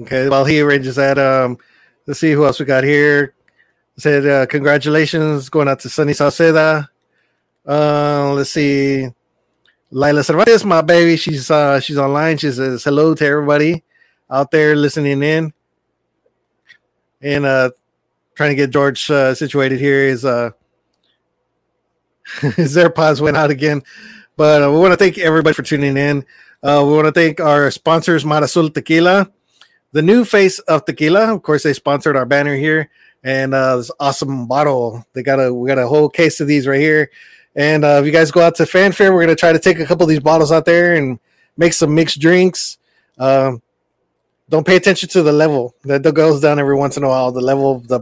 A: Okay, while he arranges that, um, let's see who else we got here. Said uh, congratulations going out to Sunny Sauceda. Uh, let's see, Lila Cervantes, my baby. She's uh, she's online. She says hello to everybody out there listening in, and uh, trying to get George uh, situated here. Is uh, his AirPods went out again, but uh, we want to thank everybody for tuning in. Uh, we want to thank our sponsors, Marasul Tequila the new face of tequila. Of course, they sponsored our banner here, and uh, this awesome bottle. They got a we got a whole case of these right here. And uh, if you guys go out to Fanfare, we're gonna try to take a couple of these bottles out there and make some mixed drinks. Um, don't pay attention to the level that goes down every once in a while. The level of the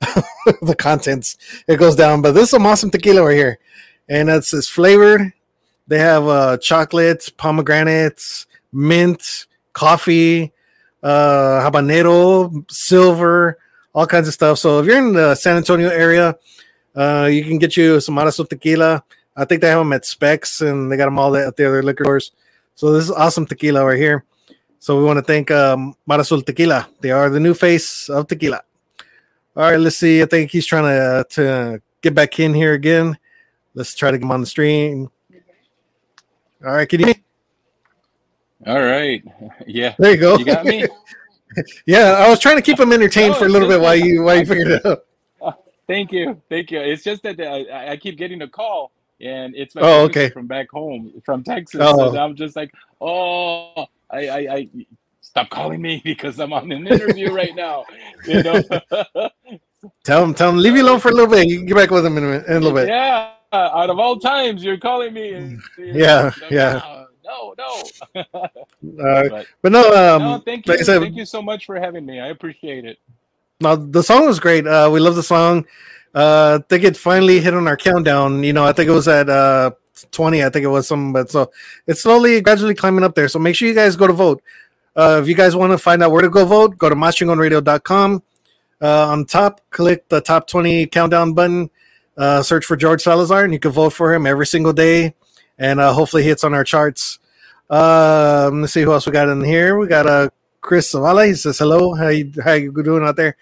A: the contents it goes down, but this is some awesome tequila right here, and it's it's flavored. They have uh, chocolates, pomegranates, mint, coffee uh, habanero, silver, all kinds of stuff. So if you're in the San Antonio area, uh, you can get you some Mara tequila. I think they have them at Specs and they got them all at the other liquor stores. So this is awesome tequila right here. So we want to thank um, Mara Tequila. They are the new face of tequila. All right, let's see. I think he's trying to to get back in here again. Let's try to get him on the stream. All right, can you?
B: All right. Yeah.
A: There you go.
B: You got me?
A: yeah, I was trying to keep them entertained
B: No,
A: for a little bit while you while you figured it out.
B: Thank you. Thank you. It's just that I, I keep getting a call and it's my
A: Oh, okay.
B: from back home from Texas.
A: Oh.
B: And I'm just like, oh, I, I, I stop calling me because I'm on an interview right now. You know?
A: Tell him, tell him, leave you alone for a little bit. You can get back with him in a, minute, in a little bit.
B: Yeah. Out of all times, you're calling me. And, you know,
A: Yeah, yeah.
B: "Ah, No, no.
A: Uh,
B: But
A: but no, um,
B: no, thank you.
A: like said,
B: thank you so much for having me. I appreciate it.
A: No, the song was great. Uh, we love the song. Uh, I think it finally hit on our countdown. You know, I think it was at uh 20. I think it was some, but so it's slowly, gradually climbing up there. So make sure you guys go to vote. Uh, if you guys want to find out where to go vote, go to maschingonradio.com. Uh, on top, click the top 20 countdown button. Uh, search for George Salazar, and you can vote for him every single day. And uh, hopefully, he hits on our charts. Um, let's see who else we got in here. We got uh, Chris Zavala. He says hello. How you how you doing out there?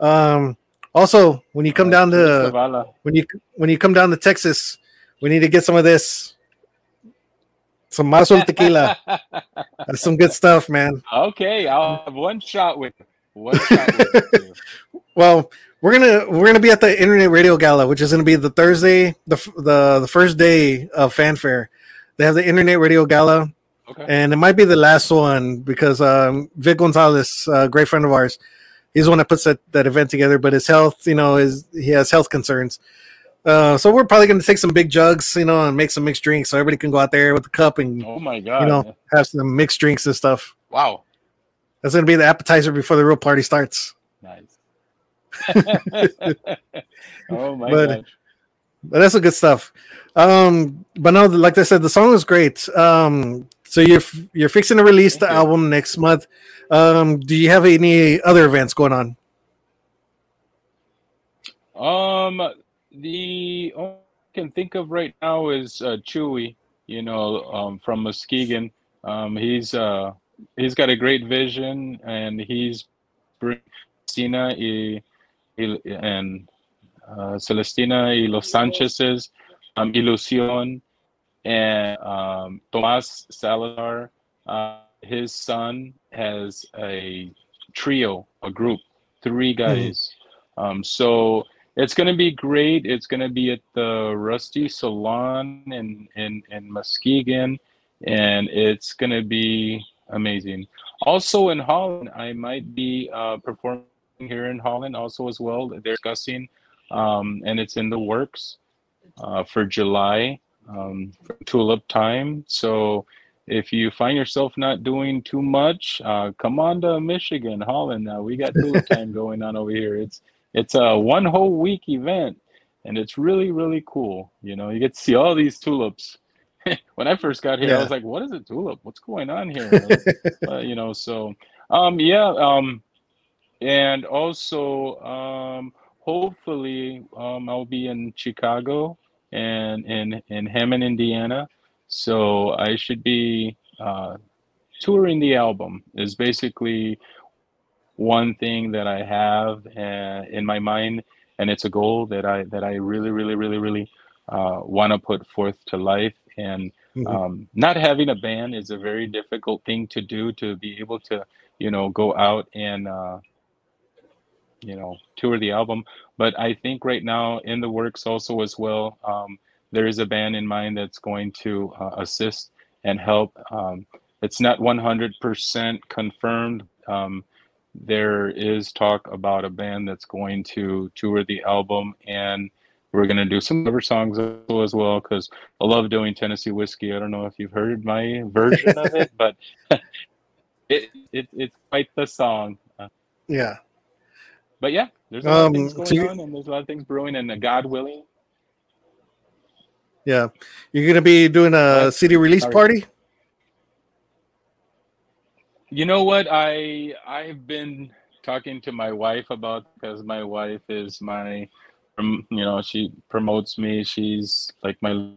A: Um, also, when you come down to when you when you come down to Texas, we need to get some of this. Some Mara tequila. That's some good stuff, man.
B: okay, I'll have one shot with. One shot with you.
A: Well, we're gonna we're gonna be at the Internet Radio Gala, which is gonna be the Thursday, the the the first day of fanfare. They have the Internet Radio Gala,
B: Okay.
A: and it might be the last one because um, Vic Gonzalez, a great friend of ours, he's the one that puts that, that event together. But his health, you know, is he has health concerns. Uh, so we're probably going to take some big jugs, you know, and make some mixed drinks, so everybody can go out there with the cup and
B: Oh my god.
A: you know have some mixed drinks and stuff.
B: Wow.
A: That's going to be the appetizer before the real party starts.
B: Nice. oh my
A: But-
B: gosh.
A: But that's some good stuff. Um, but no, like I said, the song was great. Um, so you're you're fixing to release the
B: you.
A: album next month. Um, do you have any other events going on?
B: Um, the only I can think of right now is uh, Chuy. You know, um, from Muskegon. Um, he's uh, he's got a great vision, and he's bring Cena y- and uh, Celestina y Los Sanchez's um, Ilusión, and um, Tomas Salazar. Uh, his son has a trio, a group, three guys. Um, so it's going to be great. It's going to be at the Rusty Salon in, in, in Muskegon, and it's going to be amazing. Also in Holland, I might be uh, performing here in Holland also as well. They're discussing, um, and it's in the works uh, for July, um, tulip time. So if you find yourself not doing too much, uh, come on to Michigan, Holland. Now we got tulip time going on over here. It's it's a one whole week event, and it's really really cool. You know, you get to see all these tulips. when I first got here, I was like, "What is a tulip? What's going on here?" uh, you know, so um, yeah, um, and also um, hopefully um, I'll be in Chicago and in in Hammond, Indiana. So I should be uh, touring the album. Is basically one thing that I have uh, in my mind, and it's a goal that I that I really, really, really, really uh, want to put forth to life. And
A: Mhm.
B: um, not having a band is a very difficult thing to do. To be able to, you know, go out and uh, you know tour the album. But I think right now in the works also as well. Um, there is a band in mind that's going to uh, assist and help. Um, it's not 100% confirmed. Um, there is talk about a band that's going to tour the album, and we're going to do some cover songs as well because I love doing Tennessee Whiskey. I don't know if you've heard my version of it, but it, it, it's quite the song.
A: Yeah.
B: But yeah, there's a lot
A: Um,
B: of things
A: so
B: going
A: you-
B: on, and there's a lot of things brewing, and uh, God willing,
A: Yeah. You're gonna be doing a? CD release
B: Sorry.
A: party?
B: You know what? I I've been talking to my wife about because my wife is my, um, you know, she promotes me. She's like my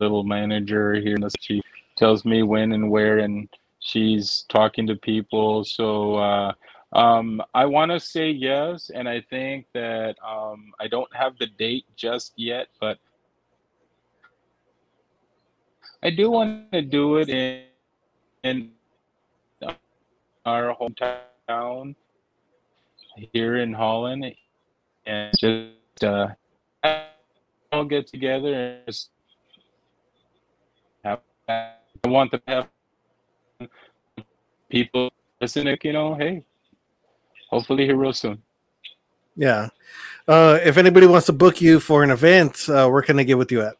B: little manager here. In the, she tells me when and where, and she's talking to people. So uh, um, I want to say yes, and I think that um, I don't have the date just yet, but I do want to do it in in our hometown here in Holland, and just uh, all get together and just have. I want to have people listening. You know, hey, hopefully here real soon.
A: Yeah. Uh, if anybody wants to book you for an event, uh, where can they get with you at?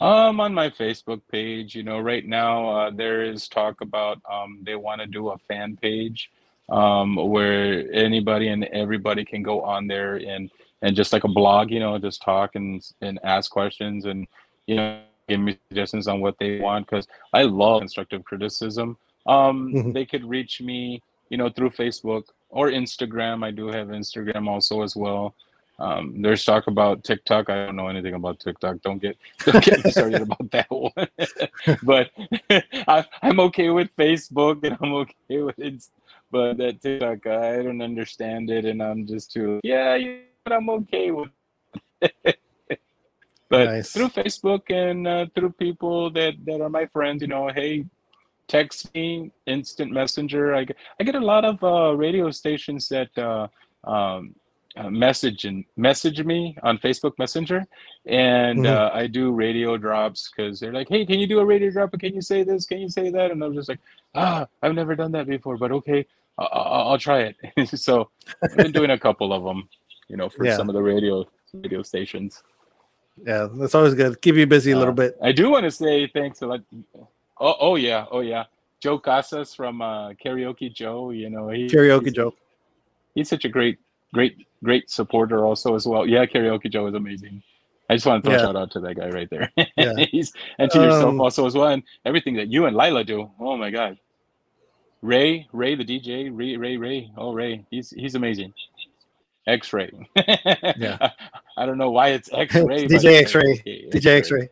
B: Um, on my Facebook page, you know, right now uh, there is talk about um, they want to do a fan page um, where anybody and everybody can go on there and and just like a blog, you know, just talk and and ask questions and you know give me suggestions on what they want because I love constructive criticism. Um,
A: Mhm.
B: they could reach me, you know, through Facebook or Instagram. I do have Instagram also as well. Um, there's talk about TikTok. I don't know anything about TikTok. Don't get don't get started about that one. but I, I'm okay with Facebook and I'm okay with Inst- but that TikTok, I don't understand it, and I'm just too yeah, you know, I'm okay with. It. but
A: Nice.
B: through Facebook and uh, through people that that are my friends, you know, hey, text me, instant messenger. I get, I get a lot of uh, radio stations that uh, um, uh, message and message me on Facebook Messenger, and
A: Mhm.
B: uh, I do radio drops because they're like, "Hey, can you do a radio drop? Can you say this? Can you say that?" And I'm just like, "Ah, I've never done that before, but okay, I- I- I'll try it." so I've been doing a couple of them, you know, for
A: Yeah.
B: some of the radio radio stations.
A: Yeah, that's always good. Keep you busy a little
B: Uh,
A: bit.
B: I do want to say thanks a lot. Oh, oh yeah, oh yeah. Joe Casas from uh, Karaoke Joe. You know, he,
A: Karaoke
B: he's,
A: Joe.
B: He's such a great, great, great supporter also as well. Yeah, Karaoke Joe is amazing. I just want to throw
A: Yeah.
B: a shout out to that guy right there.
A: Yeah.
B: he's and to yourself
A: Um,
B: also as well, and everything that you and Lila do. Oh my God. Ray, Ray, the DJ, Ray, Ray, Ray. Oh, Ray, he's he's amazing. X-ray.
A: Yeah.
B: I don't know why it's X-ray.
A: DJ X-ray.
B: okay,
A: DJ X-ray.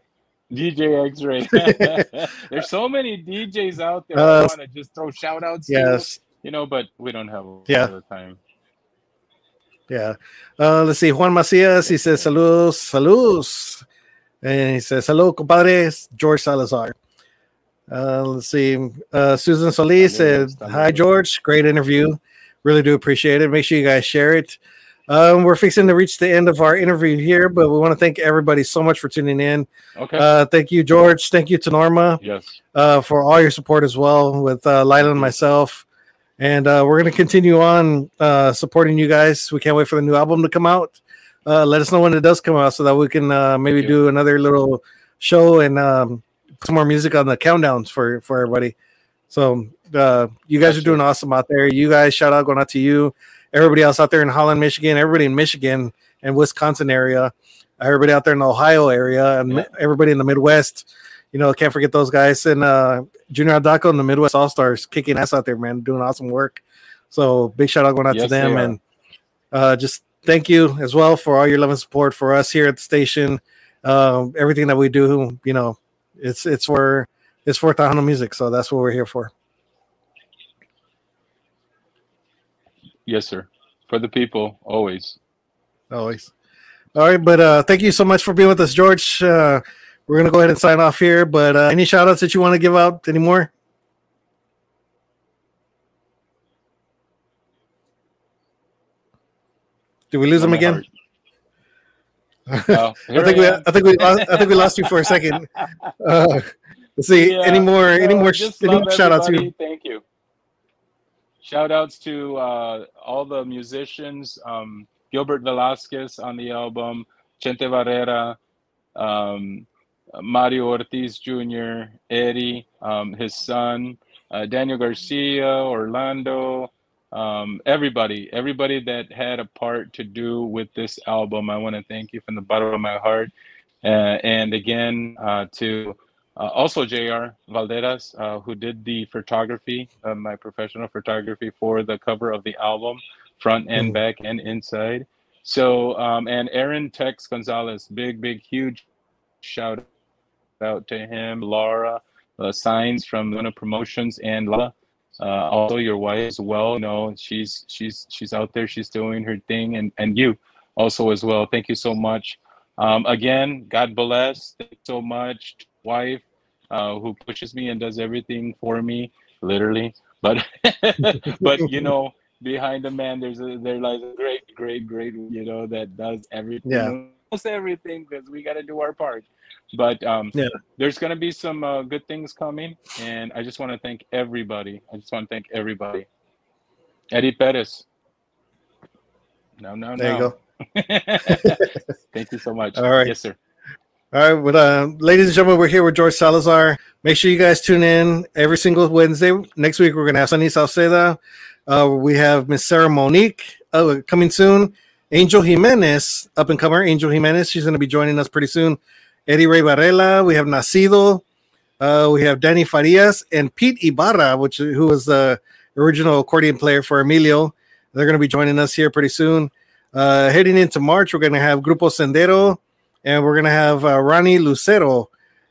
B: DJ X-Ray. There's so many DJs out there. I
A: Uh,
B: want to just throw shout outs to,
A: Yes.
B: you know, but we don't have a
A: Yeah.
B: lot of time.
A: Yeah. Uh, let's see. Juan Macias, he says, saludos, saludos. And he says, hello, compadre, it's George Salazar. Uh, let's see. Uh, Susan Solis said, hi. George. Great interview. Really do appreciate it. Make sure you guys share it. Um, we're fixing to reach the end of our interview here, but we want to thank everybody so much for tuning in.
B: Okay.
A: Uh, thank you, George. Thank you to Norma
B: yes.
A: uh, for all your support as well with uh, Lila and myself. And uh, we're going to continue on uh, supporting you guys. We can't wait for the new album to come out. Uh, let us know when it does come out so that we can uh, maybe
B: Thank
A: do another little show and um, some more music on the countdowns for, for everybody. So uh, you guys are doing awesome out there. You guys, shout out going out to you. Everybody else out there in Holland, Michigan, everybody in Michigan and Wisconsin area, everybody out there in the Ohio area, and
B: Yeah.
A: everybody in the Midwest. You know, can't forget those guys and uh, Junior Adako and the Midwest All Stars kicking ass out there, man, doing awesome work. So big shout out going out
B: Yes,
A: to them and uh, just thank you as well for all your love and support for us here at the station. Um, everything that we do, you know, it's it's for it's for Tejano music, so that's what we're here for.
B: Yes, sir. For the people, always.
A: Always. All right, but uh, thank you so much for being with us, George. Uh, we're gonna go ahead and sign off here. But uh, any shout outs that you want to give out anymore? Did we lose
B: On
A: him again?
B: Oh,
A: I think we,
B: I am.
A: I think we, lost, I think we lost you for a second. Uh, let's see.
B: Yeah,
A: any more? any more? Any more shout outs?
B: Thank you. Shout outs to uh, all the musicians. Um, Gilbert Velasquez on the album, Chente Barrera, um, Mario Ortiz Jr., Eddie, um, his son, uh, Daniel Garcia, Orlando, um, everybody, everybody that had a part to do with this album. I want to thank you from the bottom of my heart. Uh, and again, uh, to uh, also Jr. Valderas, uh, who did the photography, uh, my professional photography for the cover of the album, front and
A: Mm.
B: back and inside. So um, and Aaron Tex Gonzalez, big, big, huge shout out to him. Laura uh, Signs from Luna Promotions and Lala, uh, also your wife as well. You know, she's she's she's out there. She's doing her thing, and and you also as well. Thank you so much. Um, again, God bless. Thank you so much, wife, uh, who pushes me and does everything for me, literally. But but you know, behind the man, there's a there lies a great, great, great, you know, that does everything.
A: Yeah.
B: Almost everything because we got to do our part. But um,
A: Yeah.
B: there's gonna be some uh, good things coming, and I just want to thank everybody. I just want to thank everybody. Eddie Perez. No, no,
A: There you go.
B: Thank you so much.
A: All right.
B: Yes, sir.
A: All right, but uh, ladies and gentlemen, we're here with George Salazar. Make sure you guys tune in every single Wednesday. Next week, we're going to have Sunny Sauceda. Uh, we have Miss Sarah Monique uh, coming soon. Angel Jimenez, up and comer. Angel Jimenez, she's going to be joining us pretty soon. Eddie Ray Varela. We have Nacido. Uh, we have Danny Farias and Pete Ibarra, which who was the original accordion player for Emilio. They're going to be joining us here pretty soon. Uh, heading into March, we're going to have Grupo Sendero and we're gonna have uh, Ronnie Lucero,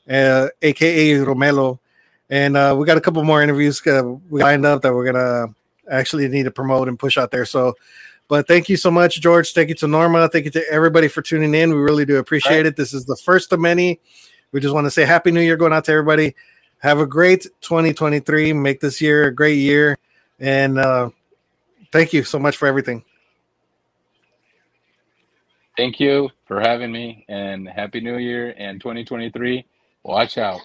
A: uh, aka Romelo, and uh, we got a couple more interviews uh, we lined up that we're gonna actually need to promote and push out there. So, but thank you so much, George. Thank you to Norma. Thank you to everybody for tuning in. We really do appreciate it. This is the first of many. We just want to say Happy New Year going out to everybody. Have a great 2023. Make this year a great year, and uh, thank you so much for everything.
B: Thank you for having me, and Happy New Year and 2023. Watch out.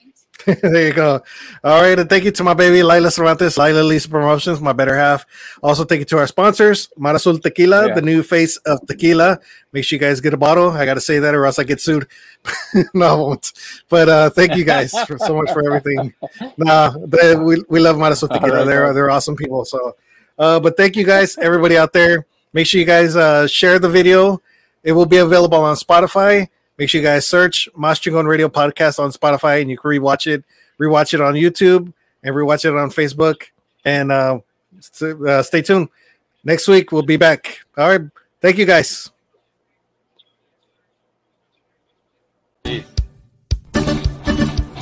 A: there you go. All right, and thank you to my baby Lila Cervantes, Lila Lisa Promotions, my better half. Also, thank you to our sponsors, Marasul Tequila,
B: Yeah.
A: the new face of tequila. Make sure you guys get a bottle. I got to say that, or else I get sued. no, I won't. But uh, thank you guys for, so much for everything. Nah, they, we we love Marasul Tequila.
B: right,
A: they're they're awesome people. So, uh, but thank you guys, everybody out there. Make sure you guys uh, share the video. It will be available on Spotify. Make sure you guys search Mas Radio Podcast on Spotify and you can rewatch it, rewatch it on YouTube, and rewatch it on Facebook. And uh, st- uh, stay tuned. Next week we'll be back. All right. Thank you guys.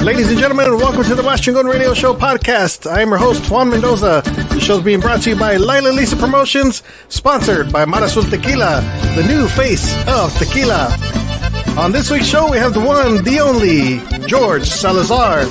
A: Ladies and gentlemen, welcome to the Maschingon Radio Show podcast. I am your host, Juan Mendoza. The show is being brought to you by Lila Lisa Promotions, sponsored by Marasul Tequila, the new face of tequila. On this week's show, we have the one, the only, George Salazar.